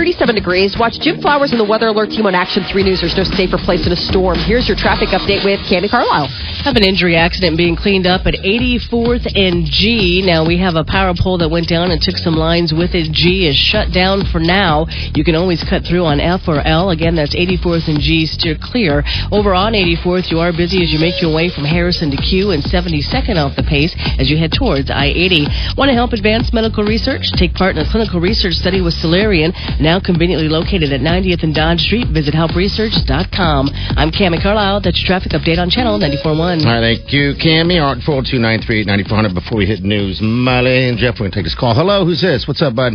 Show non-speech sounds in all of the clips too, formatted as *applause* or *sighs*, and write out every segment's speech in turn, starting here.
37 degrees. Watch Jim Flowers and the Weather Alert team on Action 3 News. There's no safer place in a storm. Here's your traffic update with Cami Carlisle. Have an injury accident being cleaned up at 84th and G. Now we have a power pole that went down and took some lines with it. G is shut down for now. You can always cut through on F or L. Again, that's 84th and G. Steer clear. Over on 84th, you are busy as you make your way from Harrison to Q and 72nd off the pace as you head towards I-80. Want to help advance medical research? Take part in a clinical research study with Solarian now conveniently located at 90th and Dodge Street. Visit helpresearch.com. I'm Cami Carlisle. That's your traffic update on Channel 94.1. All right, thank you, Cami. All right, 402-938-9400 before we hit news. Molly and Jeff, we're going to take this call. Hello, who's this? What's up, bud?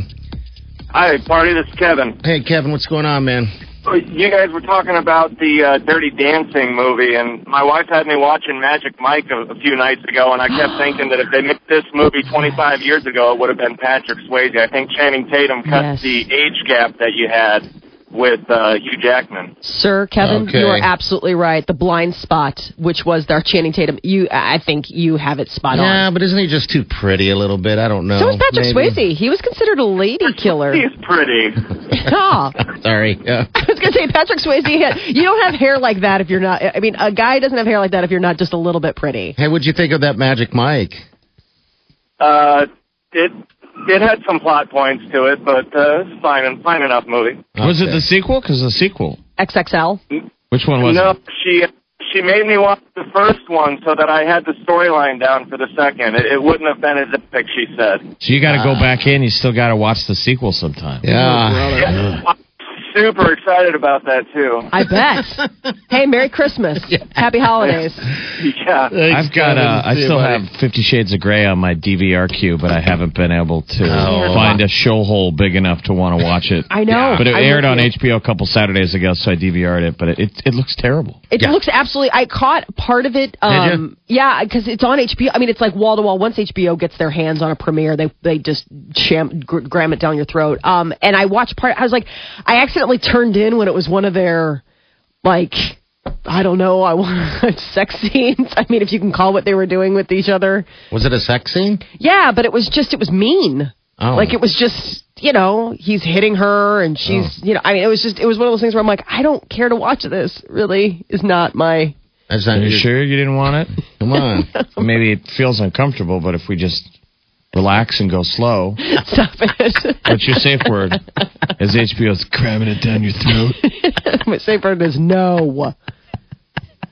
Hi, party. This is Kevin. Hey, Kevin, what's going on, man? You guys were talking about the uh, Dirty Dancing movie, and my wife had me watching Magic Mike a, a few nights ago, and I kept *gasps* thinking that if they made this movie 25 years ago, it would have been Patrick Swayze. I think Channing Tatum cut Yes. the age gap that you had with uh, Hugh Jackman. Sir, Kevin, Okay. you are absolutely right. The blind spot, which was our Channing Tatum, you, I think you have it spot Yeah, on. Yeah, but isn't he just too pretty a little bit? I don't know. So was Patrick Maybe. Swayze. He was considered a lady *laughs* killer. He's pretty. *laughs* yeah. Sorry. *laughs* Yeah. I was gonna say Patrick Swayze. Had, you don't have hair like that if you're not. I mean, a guy doesn't have hair like that if you're not just a little bit pretty. Hey, what'd you think of that Magic Mike? Uh, it it had some plot points to it, but uh, it's fine, and fine enough movie. Was it the sequel? Because the sequel. XXL. Which one was no, it? she she made me watch the first one so that I had the storyline down for the second. It, it wouldn't have been as epic, she said. So you got to go back in. You still got to watch the sequel sometime. Yeah. I'm super excited about that too. I bet. *laughs* hey, Merry Christmas. Happy holidays. *laughs* Yeah. I've got. Uh, I still buddy. have Fifty Shades of Grey on my DVR queue, but I haven't been able to Oh. find a show hole big enough to want to watch it. I know. But it I'm aired on you. HBO a couple Saturdays ago, so I DVR'd it. But it it, it looks terrible. It Yeah. looks absolutely. I caught part of it. Um, yeah, because it's on HBO. I mean, it's like wall to wall. Once HBO gets their hands on a premiere, they they just sham, gr- gram it down your throat. Um, and I watched part. I was like, I accidentally turned in when it was one of their like. I don't know. I want *laughs* sex scenes. I mean, if you can call what they were doing with each other. Was it a sex scene? Yeah, but it was just it was mean. Oh. Like it was just you know he's hitting her and she's Oh. you know I mean it was just it was one of those things where I'm like I don't care to watch this. Really is not my. That's not Are you your- sure you didn't want it? Come on. *laughs* Maybe it feels uncomfortable, but if we just relax and go slow, *laughs* Stop it. what's your safe word? *laughs* As HBO's cramming it down your throat. *laughs* My safe word is no.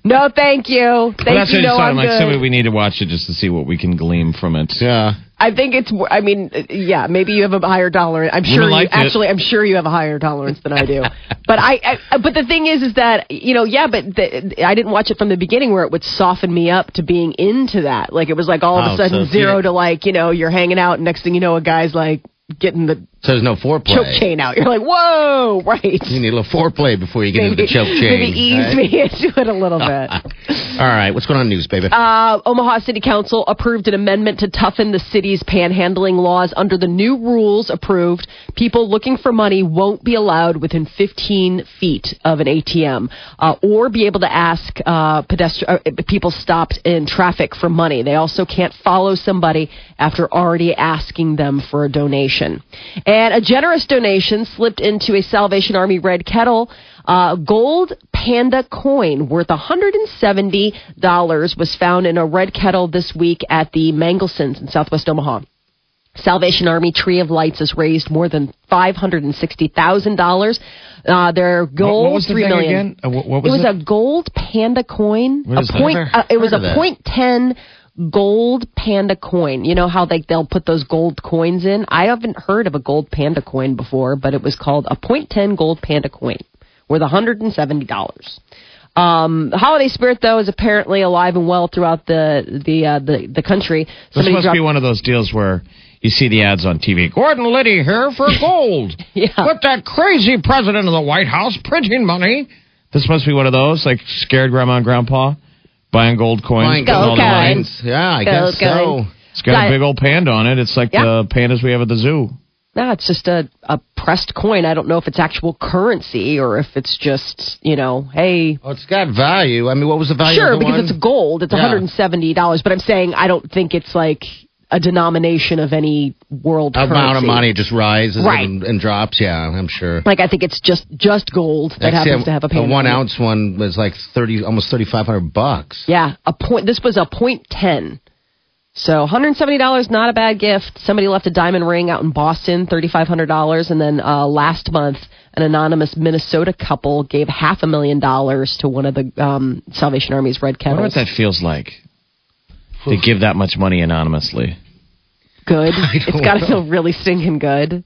No, thank you. Thank that's you. what I just No. I'm like, good. somebody we need to watch it just to see what we can glean from it. Yeah. I think it's. I mean, uh, yeah, maybe you have a higher tolerance. I'm sure. You, actually, I'm sure you have a higher tolerance than I do. *laughs* but I, I. But the thing is, is that you know, yeah, but the, I didn't watch it from the beginning where it would soften me up to being into that. Like it was like all of Oh, a sudden so zero to like you know you're hanging out, and next thing you know, a guy's like getting the So there's no foreplay. choke chain out. You're like, whoa, *laughs* right. You need a little foreplay before you get into the choke chain. maybe ease right? me *laughs* into it a little bit. *laughs* All right. What's going on news, baby? Uh, Omaha City Council approved an amendment to toughen the city's panhandling laws. Under the new rules approved, people looking for money won't be allowed within 15 feet of an ATM uh, or be able to ask uh, pedestri- uh, people stopped in traffic for money. They also can't follow somebody after already asking them for a donation. And a generous donation slipped into a Salvation Army red kettle. Uh, gold panda coin worth $170 was found in a red kettle this week at the Mangelsen's in Southwest Omaha. Salvation Army Tree of Lights has raised more than five hundred and sixty thousand dollars. Uh, their goal what was the three million. again? Uh, what- what it was was it? a gold panda coin. What a point. Uh, it was a point ten gold panda coin. You know how they they'll put those gold coins in. I haven't heard of a gold panda coin before, but it was called a point ten gold panda coin worth one hundred and seventy dollars. Um, the holiday spirit, though, is apparently alive and well throughout the the uh, the, the country. This must dropped- be one of those deals where you see the ads on TV. Gordon Liddy here for *laughs* gold. Yeah. With that crazy president of the White House printing money. This must be one of those, like scared grandma and grandpa buying gold coins. Buying putting all gold the coins. Yeah, I Gold guess so. It's got Got a big old panda on it. It's like Yeah. the pandas we have at the zoo. No, it's just a, a pressed coin. I don't know if it's actual currency or if it's just, you know, hey. Oh, it's got value. I mean, what was the value? Sure, of the because one? it's gold. It's Yeah. $170. But I'm saying I don't think it's like a denomination of any world amount currency. of money just rises Right. and, and drops. Yeah, I'm sure. Like I think it's just just gold that Actually, happens to have a payment. one ounce one was like thirty, almost thirty five hundred bucks. Yeah, a point. This was a point ten. So $170, not a bad gift. Somebody left a diamond ring out in Boston, $3,500. And then uh, last month, an anonymous Minnesota couple gave half a million dollars to one of the um, Salvation Army's red I wonder what that feels like to give that much money anonymously. Good. *laughs* It's got to feel really stinking good.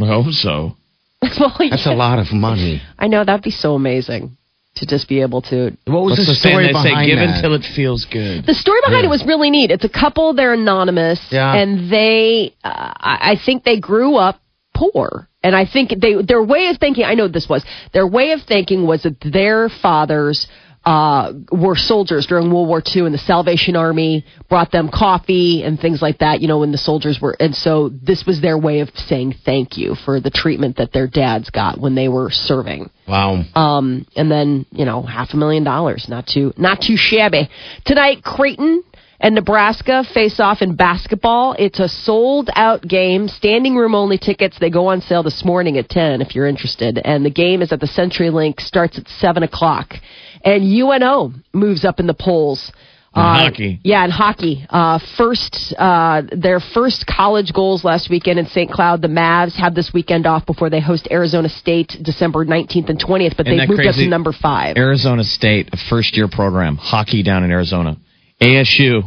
I hope so. *laughs* well, That's a lot of money. I know that'd be so amazing to just be able to. What was the the saying story they say? Give that? until it feels good. The story behind it was really neat. It's a couple. They're anonymous, Yeah. and they, uh, I I think they grew up poor. And I think they their way of thinking. I know this was their way of thinking was that their fathers uh, were soldiers during World War II, and the Salvation Army brought them coffee and things like that. You know, when the soldiers were, and so this was their way of saying thank you for the treatment that their dads got when they were serving. Wow. Um, and then you know half a million dollars, not too not too shabby. Tonight, Creighton and Nebraska face off in basketball. It's a sold out game, standing room only tickets. They go on sale this morning at ten if you're interested. And the game is at the CenturyLink, starts at seven o'clock. And UNO moves up in the polls. In hockey. Yeah, in hockey. Uh, first, uh, their first college goals last weekend in St. Cloud. The Mavs have this weekend off before they host Arizona State December 19th and 20th, but Isn't they've that moved up to number five. Arizona State, a first year program, hockey down in Arizona. ASU,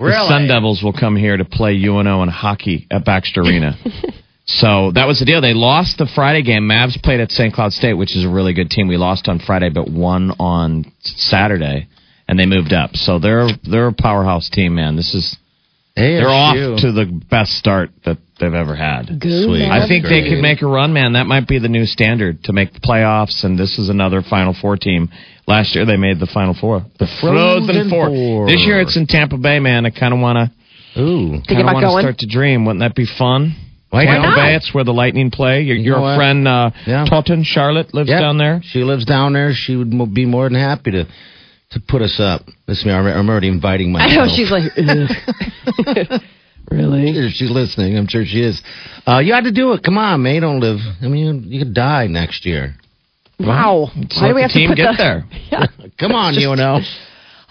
the Sun Devils will come here to play UNO in hockey at Baxter Arena. *laughs* so that was the deal. They lost the Friday game. Mavs played at St. Cloud State, which is a really good team. We lost on Friday, but won on Saturday, and they moved up. So they're they're a powerhouse team, man. This is they're off to the best start that they've ever had. Sweet. I think they Great. could make a run, man. That might be the new standard to make the playoffs, and this is another Final Four team. Last year they made the Final Four, the Frozen, Frozen Four. Four. This year it's in Tampa Bay, man. I kind of want to, Ooh. Think kind of about want to going? start to dream. Wouldn't that be fun? Why Tampa not? Bay, it's where the Lightning play. Your, your friend uh, Yeah. Totten Charlotte lives Yep. down there. She lives down there. She would mo- be more than happy to to put us up. Listen, I'm, I'm already inviting myself. I know she's like, "Ugh." *laughs* really? If she's listening, I'm sure she is. Uh, you had to do it. Come on, man. You don't live. I mean, you, you could die next year. Wow. Let's Why do we have team to put get the there? *laughs* Yeah. Come on, you know.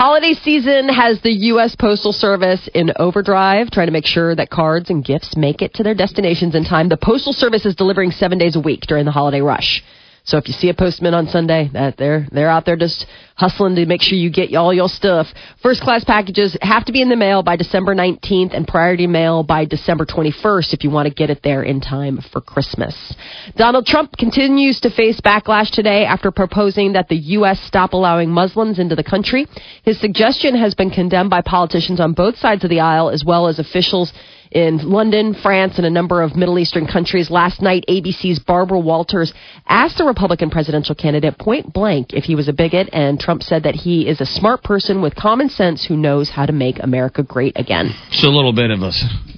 Holiday season has the U.S. Postal Service in overdrive, trying to make sure that cards and gifts make it to their destinations in time. The Postal Service is delivering seven days a week during the holiday rush. So if you see a postman on Sunday, that they're they're out there just hustling to make sure you get all your stuff. First class packages have to be in the mail by December 19th and priority mail by December 21st if you want to get it there in time for Christmas. Donald Trump continues to face backlash today after proposing that the U.S. stop allowing Muslims into the country. His suggestion has been condemned by politicians on both sides of the aisle as well as officials in London, France, and a number of Middle Eastern countries. Last night, ABC's Barbara Walters asked the Republican presidential candidate point blank if he was a bigot, and Trump said that he is a smart person with common sense who knows how to make America great again. It's a little bit of a.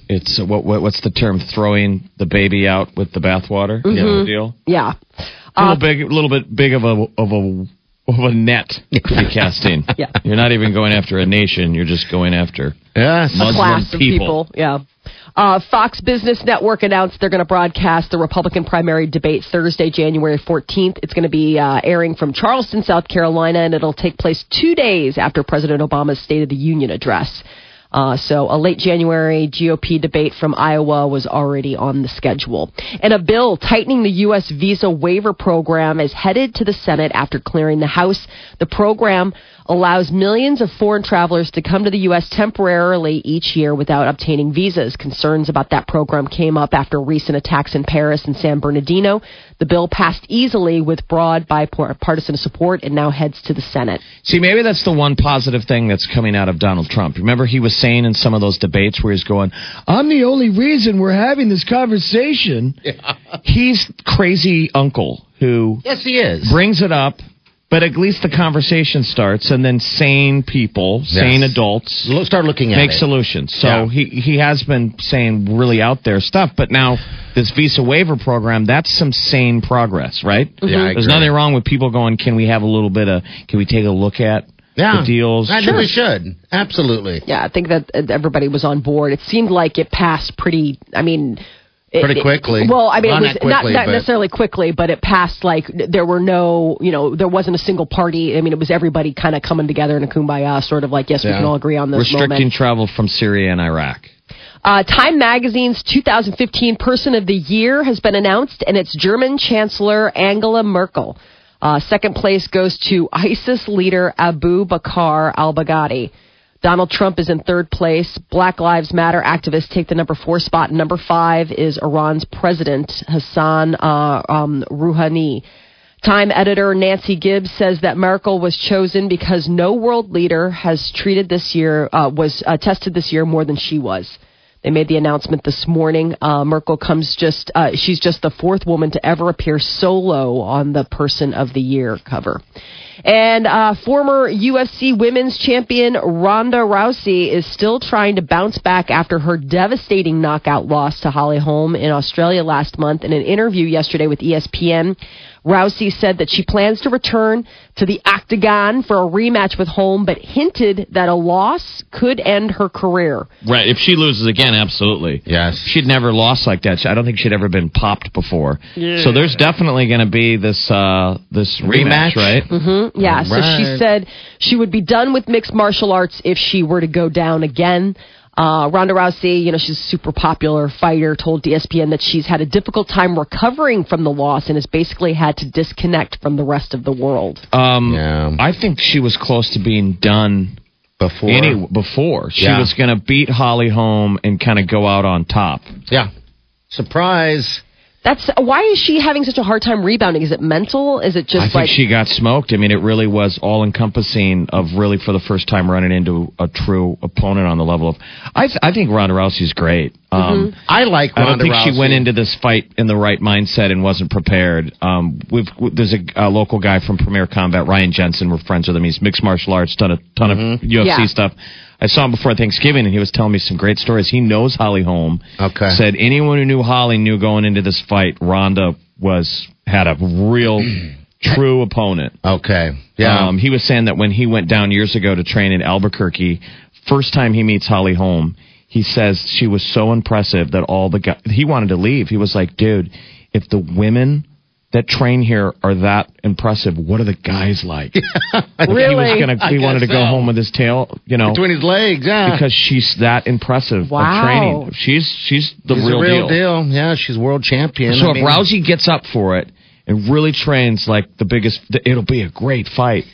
It's a, what, what what's the term? Throwing the baby out with the bathwater. You know mm-hmm. deal. Yeah. a little uh, big, a little bit big of a of a of a net to be *laughs* casting. Yeah. You're not even going after a nation. You're just going after Yes. a Muslim class of people. people. Yeah. Uh, Fox Business Network announced they're going to broadcast the Republican primary debate Thursday, January 14th. It's going to be uh, airing from Charleston, South Carolina, and it'll take place two days after President Obama's State of the Union address. Uh, so a late January GOP debate from Iowa was already on the schedule. And a bill tightening the U.S. visa waiver program is headed to the Senate after clearing the House. The program allows millions of foreign travelers to come to the U.S. temporarily each year without obtaining visas. Concerns about that program came up after recent attacks in Paris and San Bernardino. The bill passed easily with broad bipartisan support and now heads to the Senate. See, maybe that's the one positive thing that's coming out of Donald Trump. Remember, he was saying in some of those debates where he's going, I'm the only reason we're having this conversation. *laughs* He's crazy uncle who Yes, he is. brings it up, but at least the conversation starts, and then sane people, sane adults, Lo- Start looking at make it. solutions. So Yeah. he he has been saying really out there stuff, but now this visa waiver program, that's some sane progress, right? Yeah, I There's nothing wrong with people going, can we have a little bit of, can we take a look at Yeah. the deals? I think we should. Absolutely. Yeah, I think that uh, everybody was on board. It seemed like it passed pretty. I mean. It- Pretty it- quickly. well, I mean, Well, it was not not, quickly, not but- necessarily quickly, but it passed like there were no, you know, there wasn't a single party. I mean, it was everybody kind of coming together in a kumbaya, sort of like, yes, we can all agree on this Restricting moment. travel from Syria and Iraq. Uh, Time Magazine's 2015 Person of the Year has been announced, and it's German Chancellor Angela Merkel. Uh, second place goes to ISIS leader Abu Bakr al Baghdadi. Donald Trump is in third place. Black Lives Matter activists take the number four spot. Number five is Iran's president, Hassan uh, um, Rouhani. Time editor Nancy Gibbs says that Merkel was chosen because no world leader has treated this year uh, was uh, tested this year more than she was. They made the announcement this morning. Uh, Merkel comes just uh, she's just the fourth woman to ever appear solo on the Person of the Year cover. And uh, former UFC women's champion Ronda Rousey is still trying to bounce back after her devastating knockout loss to Holly Holm in Australia last month. In an interview yesterday with ESPN, Rousey said that she plans to return to the octagon for a rematch with Holm, but hinted that a loss could end her career. Right. If she loses again, absolutely. Yes. She'd never lost like that. I don't think she'd ever been popped before. Yeah. So there's definitely going to be this uh, this rematch, Rematch? right? Mm-hmm. Yeah, so she said she would be done with mixed martial arts if she were to go down again. Uh, Ronda Rousey, you know, she's a super popular fighter, told ESPN that she's had a difficult time recovering from the loss and has basically had to disconnect from the rest of the world. Um, Yeah. I think she was close to being done Before. any before. She Yeah. was going to beat Holly Holm and kind of go out on top. Yeah. Surprise. That's why is she having such a hard time rebounding? Is it mental? Is it just I think like she got smoked. I mean, it really was all encompassing of really for the first time running into a true opponent on the level of. I th- I think Ronda Rousey's great. Um, I like I don't Ronda think she went into this fight in the right mindset and wasn't prepared. Um, we've there's a, a local guy from Premier Combat, Ryan Jensen. We're friends with him. He's mixed martial arts, done a ton of UFC Yeah. stuff. I saw him before Thanksgiving, and he was telling me some great stories. He knows Holly Holm. Okay. Said anyone who knew Holly knew going into this fight, Ronda was had a real, *clears throat* true opponent. Okay. Yeah. Um, he was saying that when he went down years ago to train in Albuquerque, first time he meets Holly Holm, he says she was so impressive that all the guys, he wanted to leave. He was like, dude, if the women that train here are that impressive, what are the guys like? *laughs* Like, He was Really? gonna, he wanted to guess go so. home with his tail, you know, Between his legs, yeah. because she's that impressive Wow. of training. She's, she's the she's real, real deal. deal. Yeah, she's world champion. So I if mean, Rousey gets up for it and really trains like the biggest, it'll be a great fight.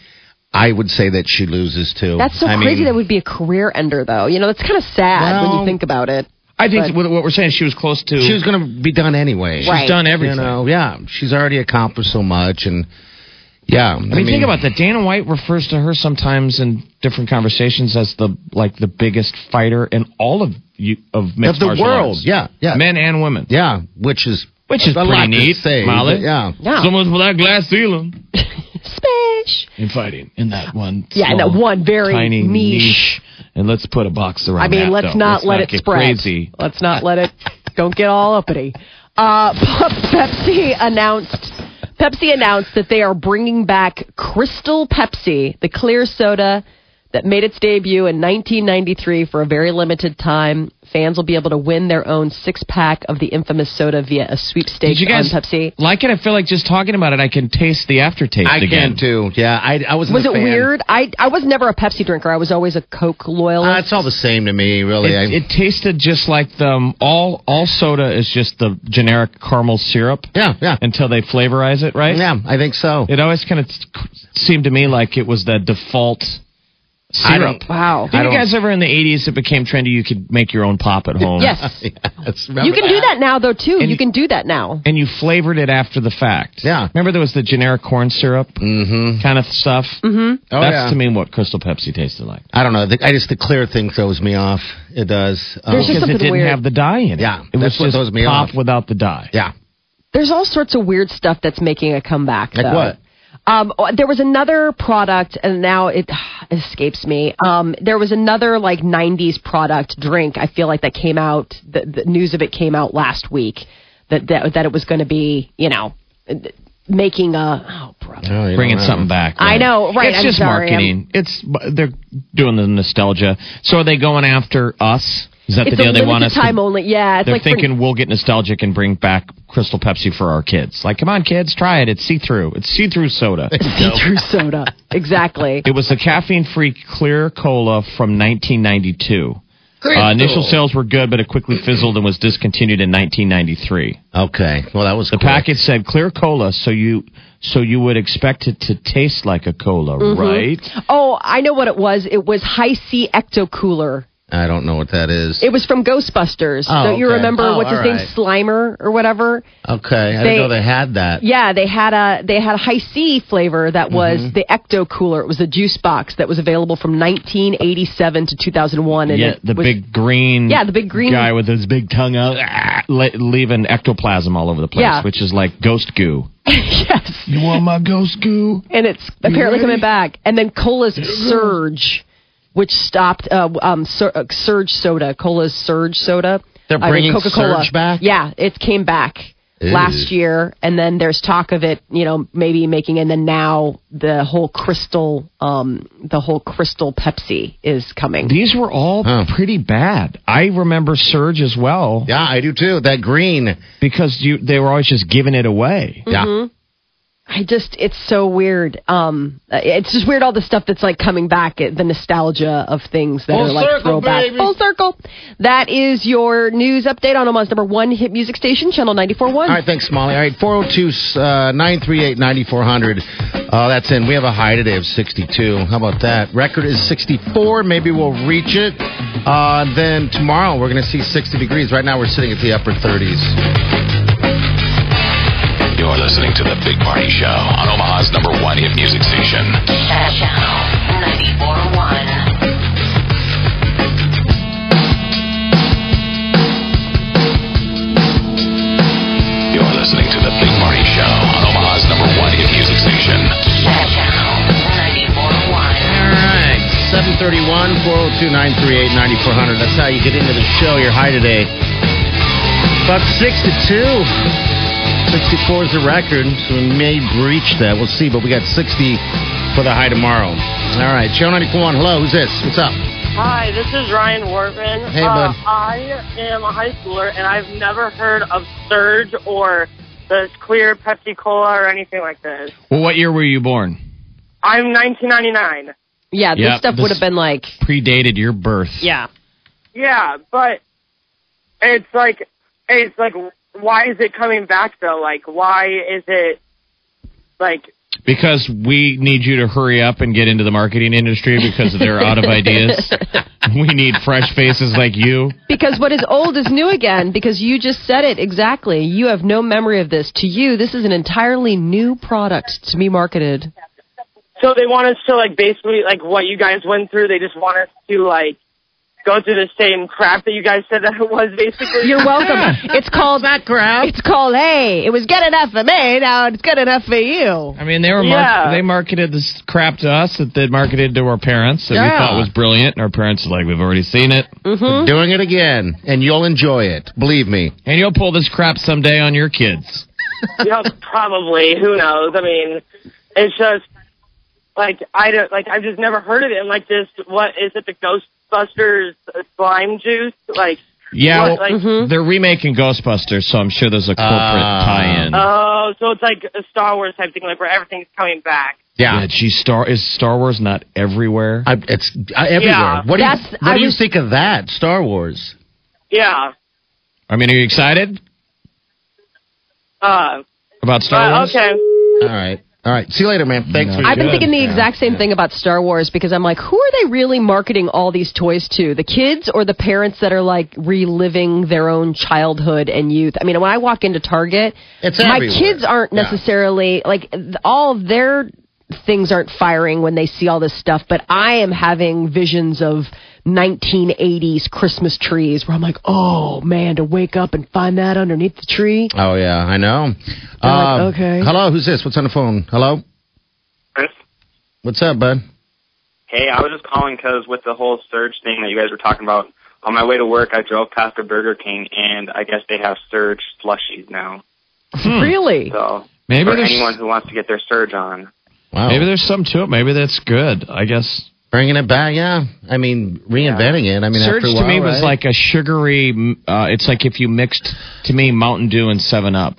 I would say that she loses too. that's so I crazy mean, that would be a career ender though. You know, that's kind of sad when you think about it. I think But- what what we're saying, she was close to. she was going to be done anyway. She's Right. done everything. You know, yeah, she's already accomplished so much, and yeah. I I mean, think about that. Dana White refers to her sometimes in different conversations as the like the biggest fighter in all of you of of mixed the martial world. arts. Yeah, yeah, men and women. yeah. Which is Which is a lot pretty to neat, say, Molly. Yeah, Yeah. Someone's with that glass ceiling *laughs* Smash. in fighting in that one. Yeah, in small, that one very tiny niche. And let's put a box around. I mean, that, let's not let it get spread. Crazy. Let's not let it. *laughs* Don't get all uppity. Uh, *laughs* Pepsi announced. Pepsi announced that they are bringing back Crystal Pepsi, the clear soda that made its debut in 1993 for a very limited time. Fans will be able to win their own six pack of the infamous soda via a sweepstakes Did you guys on Pepsi. like it? I feel like just talking about it, I can taste the aftertaste I again. can too. Yeah, I, I was. Was it weird? I I was never a Pepsi drinker. I was always a Coke loyalist. Uh, it's all the same to me, really. I- It, it tasted just like the um, all all soda is just the generic caramel syrup yeah, yeah, until they flavorize it, right? yeah. I think so. It always kind of seemed to me like it was the default I syrup. Wow. Did you guys ever in the 80s it became trendy you could make your own pop at *laughs* home? Yes. Yes, You remember can do that now, though, too. You you- can do that now. And you flavored it after the fact. Yeah. Remember there was the generic corn syrup Mm-hmm. kind of stuff? Mm-hmm. Oh, That's yeah. to me what Crystal Pepsi tasted like. I don't know. The, I just the clear thing throws me off. It does. Um, There's just Because it something didn't weird. have the dye in it. Yeah, It was what just throws me pop off. without the dye. yeah. There's all sorts of weird stuff that's making a comeback. Like though. what? Um, there was another product, and now *sighs* it escapes me. Um, there was another like '90s product drink. I feel like that came out. The, the news of it came out last week. That that, that it was going to be, you know, making a. Oh, brother. Oh, Bringing know. something back. I know, right, It's I'm just sorry, marketing. It's they're doing the nostalgia. So are they going after us? Is that It's the deal? They limited want us time to, only. Yeah, it's They're like for- thinking we'll get nostalgic and bring back Crystal Pepsi for our kids. Like, come on, kids, try it. It's see through. It's see through soda. see-through soda. *laughs* Exactly. It was a caffeine-free clear cola from 1992. Uh, initial sales were good, but it quickly fizzled and was discontinued in 1993. Okay. Well, that was The quick. package said clear cola, so you so you would expect it to taste like a cola, Mm-hmm. right? Oh, I know what it was. It was Hi-C Ecto Cooler. I don't know what that is. It was from Ghostbusters. Oh, Don't you okay. remember Oh, what's his all name. Slimer or whatever? okay. I They- didn't know they had that. Yeah, they had a they had a Hi-C flavor that was Mm-hmm. the Ecto Cooler. It was a juice box that was available from 1987 to 2001. And yeah, the was- big green Yeah, the big green- guy with his big tongue out, ah, leaving ectoplasm all over the place, Yeah. which is like ghost goo. *laughs* yes, You want my ghost goo? and it's apparently coming back. And then Cola's Surge, which stopped uh, um, Sur- uh, Surge Soda. Cola's Surge Soda. They're I mean, bringing Coca-Cola. Surge back? Yeah, it came back. Ew. Last year, and then there's talk of it, you know, maybe making, and then now the whole crystal, um, the whole crystal Pepsi is coming. These were all Huh. pretty bad. I remember Surge as well Yeah, I do too. That green. because you they were always just giving it away. Yeah. I just, it's so weird. Um, it's just weird all the stuff that's like coming back, uh, the nostalgia of things that Full are like circle, throwback. baby. Full circle. That is your news update on Omaha's number one hit music station, Channel 94.1. All right, thanks, Molly. All right, 402 uh, 938 9400. Uh, that's in. We have a high today of 62. How about that? Record is 64. Maybe we'll reach it. Uh, then tomorrow we're going to see 60 degrees. Right now we're sitting at the upper 30s. You're listening to The Big Party Show on Omaha's number one hit music station. Channel 94.1. You're listening to The Big Party Show on Omaha's number one hit music station. Channel 94.1. All right, 731 402 938 9400. That's how you get into the show. You're high today. About 62. 64 is the record, so we may breach that. We'll see, but we got 60 for the high tomorrow. All right, show 94.1. Hello, who's this? What's up? Hi, this is Ryan Wortman. Hey, uh, bud. I am a high schooler, and I've never heard of Surge or the clear Pepsi Cola or anything like this. Well, what year were you born? I'm 1999. yeah, this Yep, stuff would have been like, Predated your birth. yeah. Yeah, but it's like, it's like, why is it coming back though? Like, why is it like? Because we need you to hurry up and get into the marketing industry because they're out of ideas. *laughs* We need fresh faces like you. Because what is old is new again, because you just said it exactly. You have no memory of this. To you, this is an entirely new product to be marketed. So they want us to like basically like what you guys went through. They just want us to like go through the same crap that you guys said that it was basically. You're welcome. It's called That crap. It's called Hey. It was good enough for me. Now it's good enough for you. I mean, they were Yeah. they marketed this crap to us that they marketed to our parents that we Yeah. thought was brilliant, and our parents are like, "We've already seen it, Mm-hmm. Doing it again, and you'll enjoy it. Believe me. and you'll pull this crap someday on your kids." *laughs* yeah, probably. Who knows? I mean, it's just like I don't like I've just never heard of it. And like this, what is it? The Ghostbusters uh, slime juice? Like Yeah, What, well, like- they're remaking Ghostbusters, so I'm sure there's a corporate Ah. tie-in. oh, so it's like a Star Wars type thing, like where everything's coming back. Yeah. yeah, geez, Star is Star Wars not everywhere? I, it's uh, everywhere. Yeah. What do you, what I do you think of that, Star Wars? Yeah. I mean, are you excited Uh. about Star uh, Wars? okay. All right. All right. See you later, man. Thanks for I've been your- thinking the Yeah. exact same thing about Star Wars because I'm like, who are they really marketing all these toys to? The kids or the parents that are like reliving their own childhood and youth? I mean, when I walk into Target, It's my everywhere. kids aren't Yeah. necessarily like all of their things aren't firing when they see all this stuff, but I am having visions of 1980s Christmas trees where I'm like, oh man, to wake up and find that underneath the tree. Oh yeah, I know. They're like, Um, okay. Hello, who's this? What's on the phone? Hello. Chris? What's up, bud? Hey, I was just calling because with the whole surge thing that you guys were talking about, on my way to work, I drove past a Burger King, and I guess they have surge slushies now. Really? So Maybe for there's anyone who wants to get their surge on. Wow. maybe there's some to it. Maybe that's good. I guess bringing it back. Yeah. I mean, reinventing it. I mean, Surge after a to me while, was right? like a sugary. Uh, it's like if you mixed to me Mountain Dew and Seven Up.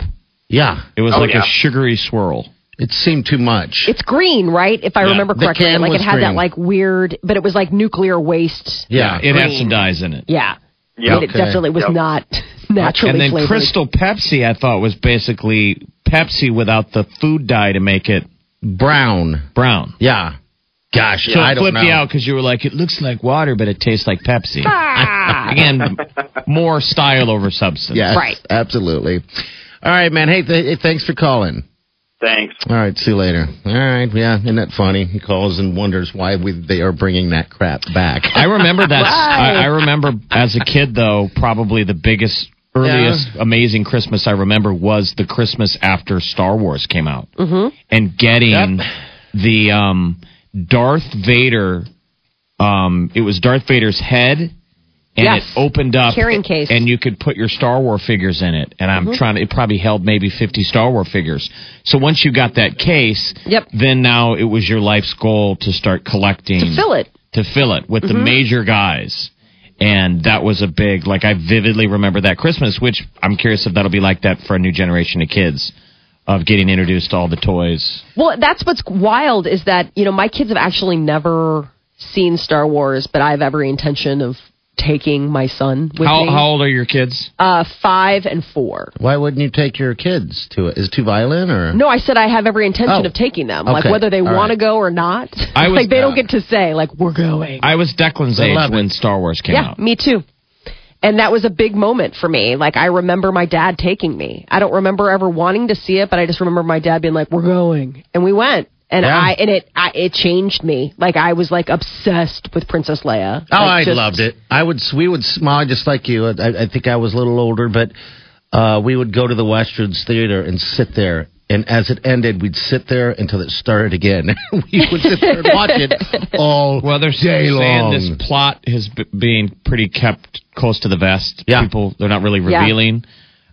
Yeah. It was Oh, like yeah. a sugary swirl. It seemed too much. It's green, right? If I Yeah. remember The correctly, can like was it had that like weird, but it was like nuclear waste. yeah. it had some dyes in it. Yeah, Yep. and it definitely was Yep. not *laughs* naturally and then flavored. Crystal Pepsi, I thought was basically Pepsi without the food dye to make it Brown. brown. Yeah. Gosh, So I it don't flipped know. you out because you were like, it looks like water, but it tastes like Pepsi. Ah! *laughs* Again, more style over substance. Yes, Right. Absolutely. All right, man. Hey, th- hey, thanks for calling. Thanks. All right, see you later. All right, yeah, isn't that funny? He calls and wonders why we, they are bringing that crap back. I remember that. I, *laughs* I remember as a kid, though, probably the biggest, earliest, amazing Christmas I remember was the Christmas after Star Wars came out, mm-hmm. and getting the um, Darth Vader. Um, it was Darth Vader's head, and Yes. it opened up, Carrying case. and you could put your Star Wars figures in it. And I'm trying to. It probably held maybe 50 Star Wars figures. So once you got that case, Yep. then now it was your life's goal to start collecting to fill it. to fill it with the Mm-hmm. major guys. And that was a big, like, I vividly remember that Christmas, which I'm curious if that'll be like that for a new generation of kids of getting introduced to all the toys. Well, that's what's wild is that you know my kids have actually never seen Star Wars, but I have every intention of taking my son with How, me. how old are your kids? uh, five and four. Why wouldn't you take your kids to it? Is it too violent or? No, I said I have every intention Oh. of taking them, like whether they All want to go or not. I *laughs* was- like they don't uh, get to say like we're going. I was Declan's I age when it. Star Wars came yeah, out. me too. And that was a big moment for me. Like I remember my dad taking me. I don't remember ever wanting to see it, but I just remember my dad being like, "We're going," and we went. And Yeah. I and it I, it changed me. Like I was like obsessed with Princess Leia. Oh, I just- loved it. I would. We would smile just like you. I, I think I was a little older, but uh, we would go to the Westroads Theater and sit there. And as it ended, we'd sit there until it started again. *laughs* we would sit there and watch it all Well, they're day saying long. this plot is b- being pretty kept close to the vest. Yeah. People, they're not really Yeah. revealing.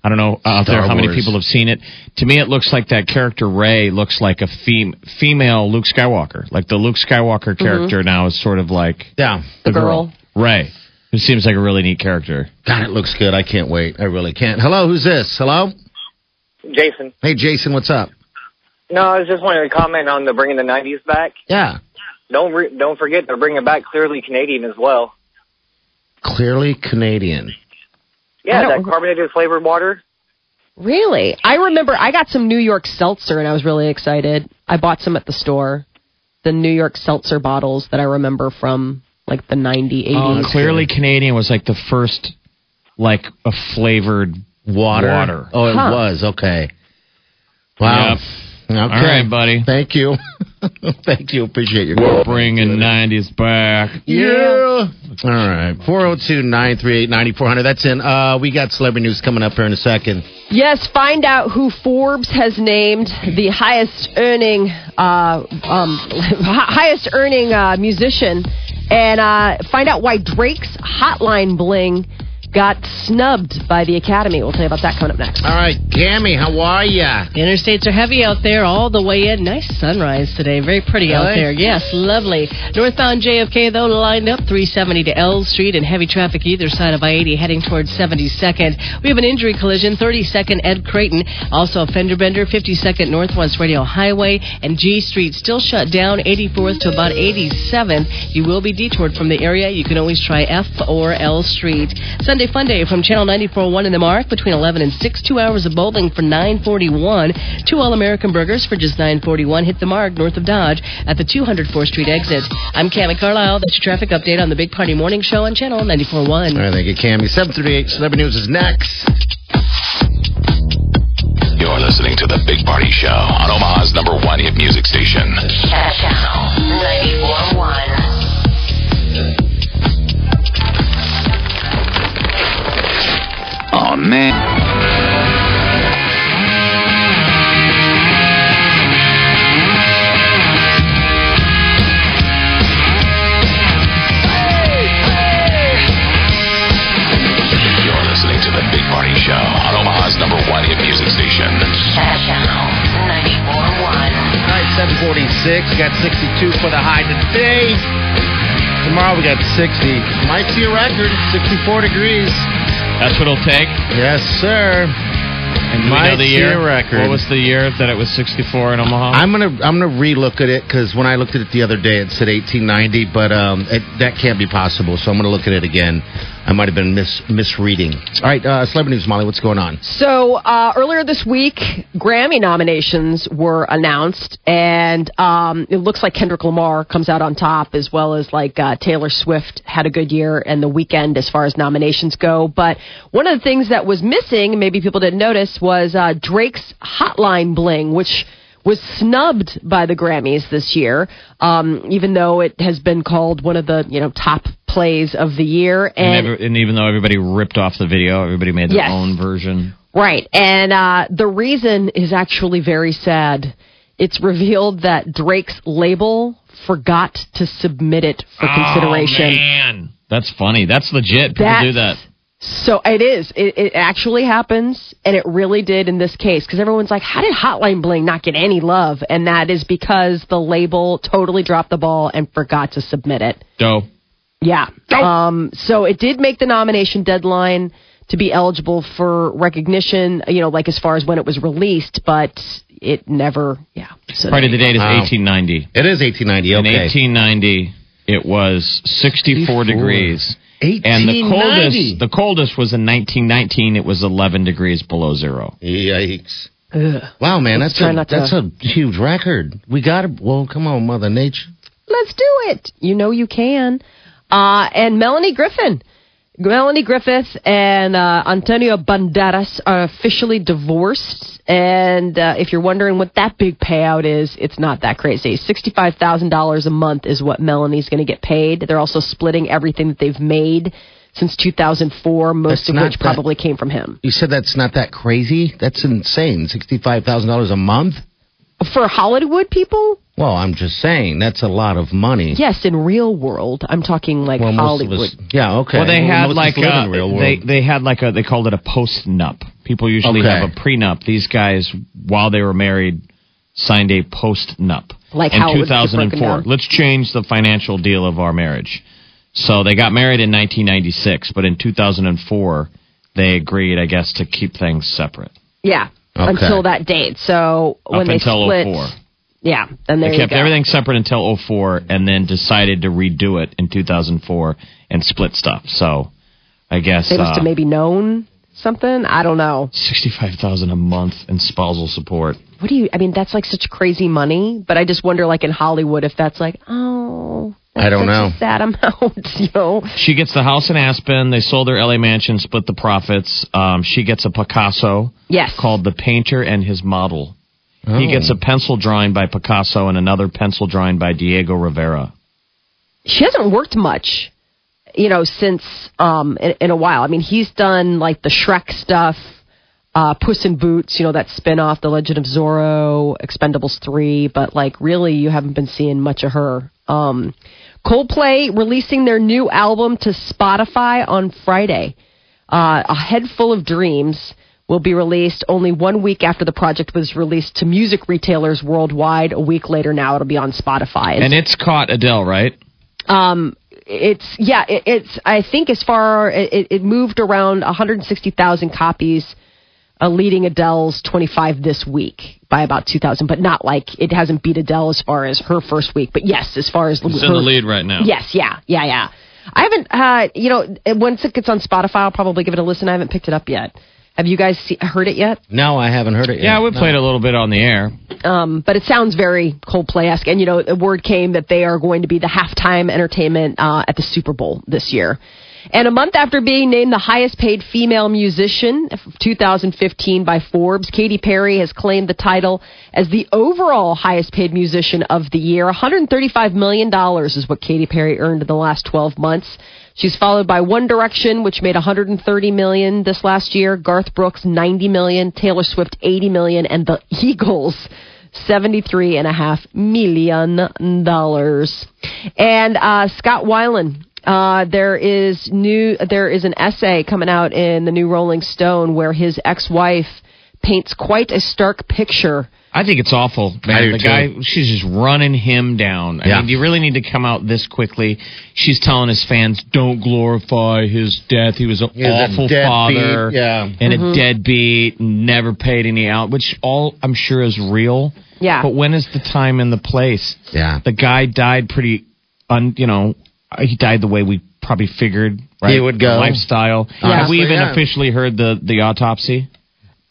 I don't know out Star there how many Wars. people have seen it. To me, it looks like that character Rey looks like a fem- female Luke Skywalker. Like the Luke Skywalker mm-hmm. character now is sort of like yeah, the girl. Rey, who seems like a really neat character. God, it looks good. I can't wait. I really can't. Hello, who's this? Hello. Jason. Hey, Jason. What's up? No, I was just wanting to comment on the bringing the '90s back. Yeah. Don't re- don't forget they're bringing back clearly Canadian as well. Clearly Canadian. Yeah, that carbonated flavored water. Really? I remember I got some New York seltzer and I was really excited. I bought some at the store. The New York seltzer bottles that I remember from like the 90s, 80s. Oh, clearly Canadian was like the first, like a flavored Water. Water. Oh, it Huh. was okay. Wow. Yep. Okay. All right, buddy. Thank you. *laughs* Thank you. Appreciate your We're bringing '90s back. Yeah. All right. 402 938 9400. That's in. Uh, we got celebrity news coming up here in a second. Yes, find out who Forbes has named the highest earning uh, um, *laughs* highest earning uh, musician, and uh, find out why Drake's Hotline Bling got snubbed by the Academy. We'll tell you about that coming up next. All right. Cammy, how are ya? Interstates are heavy out there all the way in. Nice sunrise today. Very pretty out there. Yes, lovely. Northbound JFK, though, lined up 370 to L Street and heavy traffic either side of I 80 heading towards 72nd. We have an injury collision, 32nd Ed Creighton. Also a fender bender, 52nd Northwest Radial Highway and G Street still shut down, 84th to about 87th. You will be detoured from the area. You can always try F or L Street. Sunday Sunday Fun Day from Channel 94.1 in the Mark between 11 and 6. Two hours of bowling for 941. Two All-American burgers for just 941. Hit the Mark north of Dodge at the 204th Street exit. I'm Cami Carlisle. That's your traffic update on the Big Party Morning Show on Channel 94.1. All right, thank you, Cammy. 738 Celebrity News is next. You're listening to the Big Party Show on Omaha's number one hit music station. Channel 94.1. man. You're listening to the Big Party Show on Omaha's number one hit music station. Channel 94.1. All right, 746. Got 62 for the high today. Tomorrow we got 60. Might see a record, 64 degrees. That's what it'll take. Yes, sir. And do we know the year? record. What was the year that it was 64 in Omaha? I'm gonna I'm gonna relook at it because when I looked at it the other day, it said 1890, but um, it, that can't be possible. So I'm gonna look at it again. I might have been mis- misreading. All right, uh, celebrity news, Molly. What's going on? So uh, earlier this week, Grammy nominations were announced, and um, it looks like Kendrick Lamar comes out on top, as well as like uh, Taylor Swift had a good year and the Weeknd as far as nominations go. But one of the things that was missing, maybe people didn't notice, was uh, Drake's Hotline Bling, which was snubbed by the Grammys this year, um, even though it has been called one of the you know top plays of the year. and, And every, and even though everybody ripped off the video, everybody made their Yes. own version. Right. And uh, the reason is actually very sad. It's revealed that Drake's label forgot to submit it for consideration. Oh, man. That's funny. That's legit. People That's- do that. So it is. It, it actually happens, and it really did in this case because everyone's like, "How did Hotline Bling not get any love?" And that is because the label totally dropped the ball and forgot to submit it. Doe. Yeah. Um, so it did make the nomination deadline to be eligible for recognition, you know, like as far as when it was released, but it never, yeah. So Part of the date is Wow. 1890. It is 1890. In 1890, it was 64 64. degrees. And the coldest, the coldest was in 1919. It was 11 degrees below zero. Yikes! Ugh. Wow, man, Let's that's a not to- that's a huge record. We got to. Well, come on, Mother Nature. Let's do it. You know you can. Uh, and Melanie Griffin. Melanie Griffith and uh, Antonio Banderas are officially divorced. And uh, if you're wondering what that big payout is, it's not that crazy. $65,000 a month is what Melanie's going to get paid. They're also splitting everything that they've made since 2004, most That's of which that- probably came from him. You said that's not that crazy. That's insane. Sixty-five thousand dollars a month. For Hollywood people, Well, I'm just saying that's a lot of money. yes, in real world, I'm talking like well, Hollywood. us. Yeah, okay. Well, they had most of like a, in uh, real they world. they had like a they called it a post nup. People usually Okay. have a prenup. These guys, while they were married, signed a post nup. Like in how it would 2004. Let's change the financial deal of our marriage. So they got married in 1996, but in 2004 they agreed, I guess, to keep things separate. Yeah, Okay. until that date. So when Up they until split, 04. Yeah, and there They you kept go. everything separate until 04 and then decided to redo it in 2004 and split stuff. So I guess They must uh, have maybe known something. I don't know. 65,000 a month in spousal support. What do you? I mean, that's like such crazy money. But I just wonder, like in Hollywood, if that's like, oh, that's I don't such know. A sad amount, *laughs* you know. She gets the house in Aspen. They sold their LA mansion, split the profits. Um, she gets a Picasso Yes. called The Painter and His Model. Oh. He gets a pencil drawing by Picasso and another pencil drawing by Diego Rivera. She hasn't worked much, you know, since um in, in a while. I mean, he's done like the Shrek stuff. Uh, Puss in Boots, you know, that spin off, The Legend of Zorro, Expendables 3, but like really you haven't been seeing much of her. Um, Coldplay releasing their new album to Spotify on Friday. Uh, a Head Full of Dreams will be released only one week after the project was released to music retailers worldwide. A week later now it'll be on Spotify. And it's caught Adele, right? Um, it's yeah, it, it's I think as far it, it moved around 160,000 copies, uh, leading Adele's 25 this week by about 2,000, but not like it hasn't beat Adele as far as her first week. But yes, as far as It's her, in the lead right now. Yes, yeah, yeah, yeah. I haven't, uh, you know, once it gets on Spotify, I'll probably give it a listen. I haven't picked it up yet. Have you guys see, heard it yet? No, I haven't heard it yet. Yeah, we No. played a little bit on the air. Um, but it sounds very Coldplay-esque. And, you know, the word came that they are going to be the halftime entertainment uh, at the Super Bowl this year. And a month after being named the highest paid female musician of 2015 by Forbes, Katy Perry has claimed the title as the overall highest paid musician of the year. $135 million is what Katy Perry earned in the last 12 months. She's followed by One Direction, which made 130 million this last year. Garth Brooks, 90 million. Taylor Swift, 80 million, and the *laughs* Eagles, 73 and a half million dollars. And uh, Scott Weiland. Uh, there is new. There is an essay coming out in the new Rolling Stone where his ex-wife paints quite a stark picture. I think it's awful, I man. do The too. guy, she's just running him down. I Yeah. mean, do you really need to come out this quickly? She's telling his fans, "Don't glorify his death. He was an He was a awful father, yeah. and a deadbeat. Never paid any out." Which all I'm sure is real. Yeah. But when is the time and the place? Yeah. The guy died pretty, un, you know, he died the way we probably figured. Right? He would go. Lifestyle. Yeah. Have we even yeah. officially heard the the autopsy?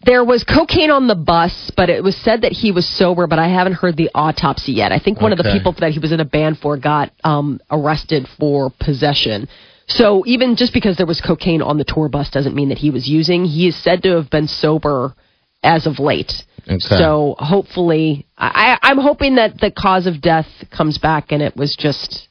There was cocaine on the bus, but it was said that he was sober, but I haven't heard the autopsy yet. I think one of the people that he was in a band for got um, arrested for possession. So even just because there was cocaine on the tour bus doesn't mean that he was using. He is said to have been sober as of late. Okay. So hopefully, I, I- I'm hoping that the cause of death comes back and it was just Just-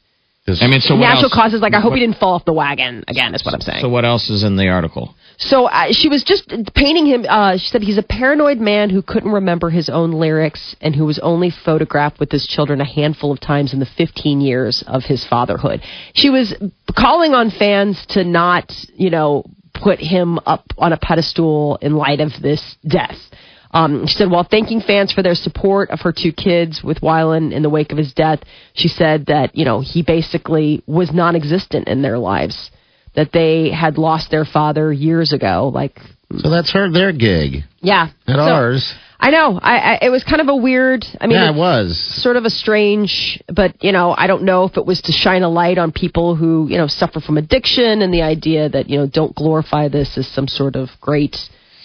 I mean, so what natural else? causes. Like I hope what- he didn't fall off the wagon again. Is what I'm saying. So what else is in the article? So uh, she was just painting him. Uh, she said he's a paranoid man who couldn't remember his own lyrics and who was only photographed with his children a handful of times in the 15 years of his fatherhood. She was calling on fans to not, you know, put him up on a pedestal in light of this death. Um, she said, while thanking fans for their support of her two kids with Weiland in the wake of his death, she said that, you know, he basically was non existent in their lives, that they had lost their father years ago. Like, so that's her their gig. yeah. Not So, ours. I know. I, I, it was kind of a weird, I mean, yeah, it was. sort of a strange, but, you know, I don't know if it was to shine a light on people who, you know, suffer from addiction and the idea that, you know, don't glorify this as some sort of great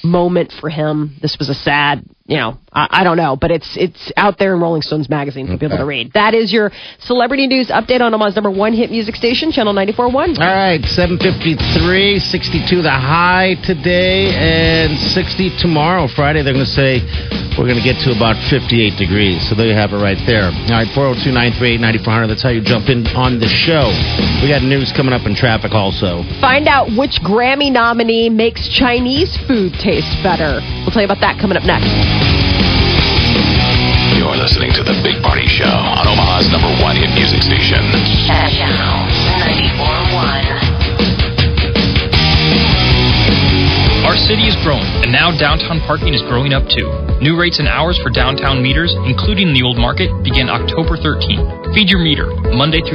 moment for him. This was a sad, you know, I, I don't know, but it's it's out there in Rolling Stones magazine for people to read. That is your celebrity news update on Omaha's number one hit music station, Channel 94.1. All right, 753, 62 the high today, and 60 tomorrow, Friday. They're going to say we're going to get to about 58 degrees. So there you have it right there. All right, 402 938 9400. That's how you jump in on the show. We got news coming up in traffic also. Find out which Grammy nominee makes Chinese food taste better. We'll tell you about that coming up next. Listening to The Big Party Show on Omaha's number one hit music station. Channel 94.1. Our city is growing, and now downtown parking is growing up too. New rates and hours for downtown meters, including the old market, begin October 13th. Feed your meter, Monday through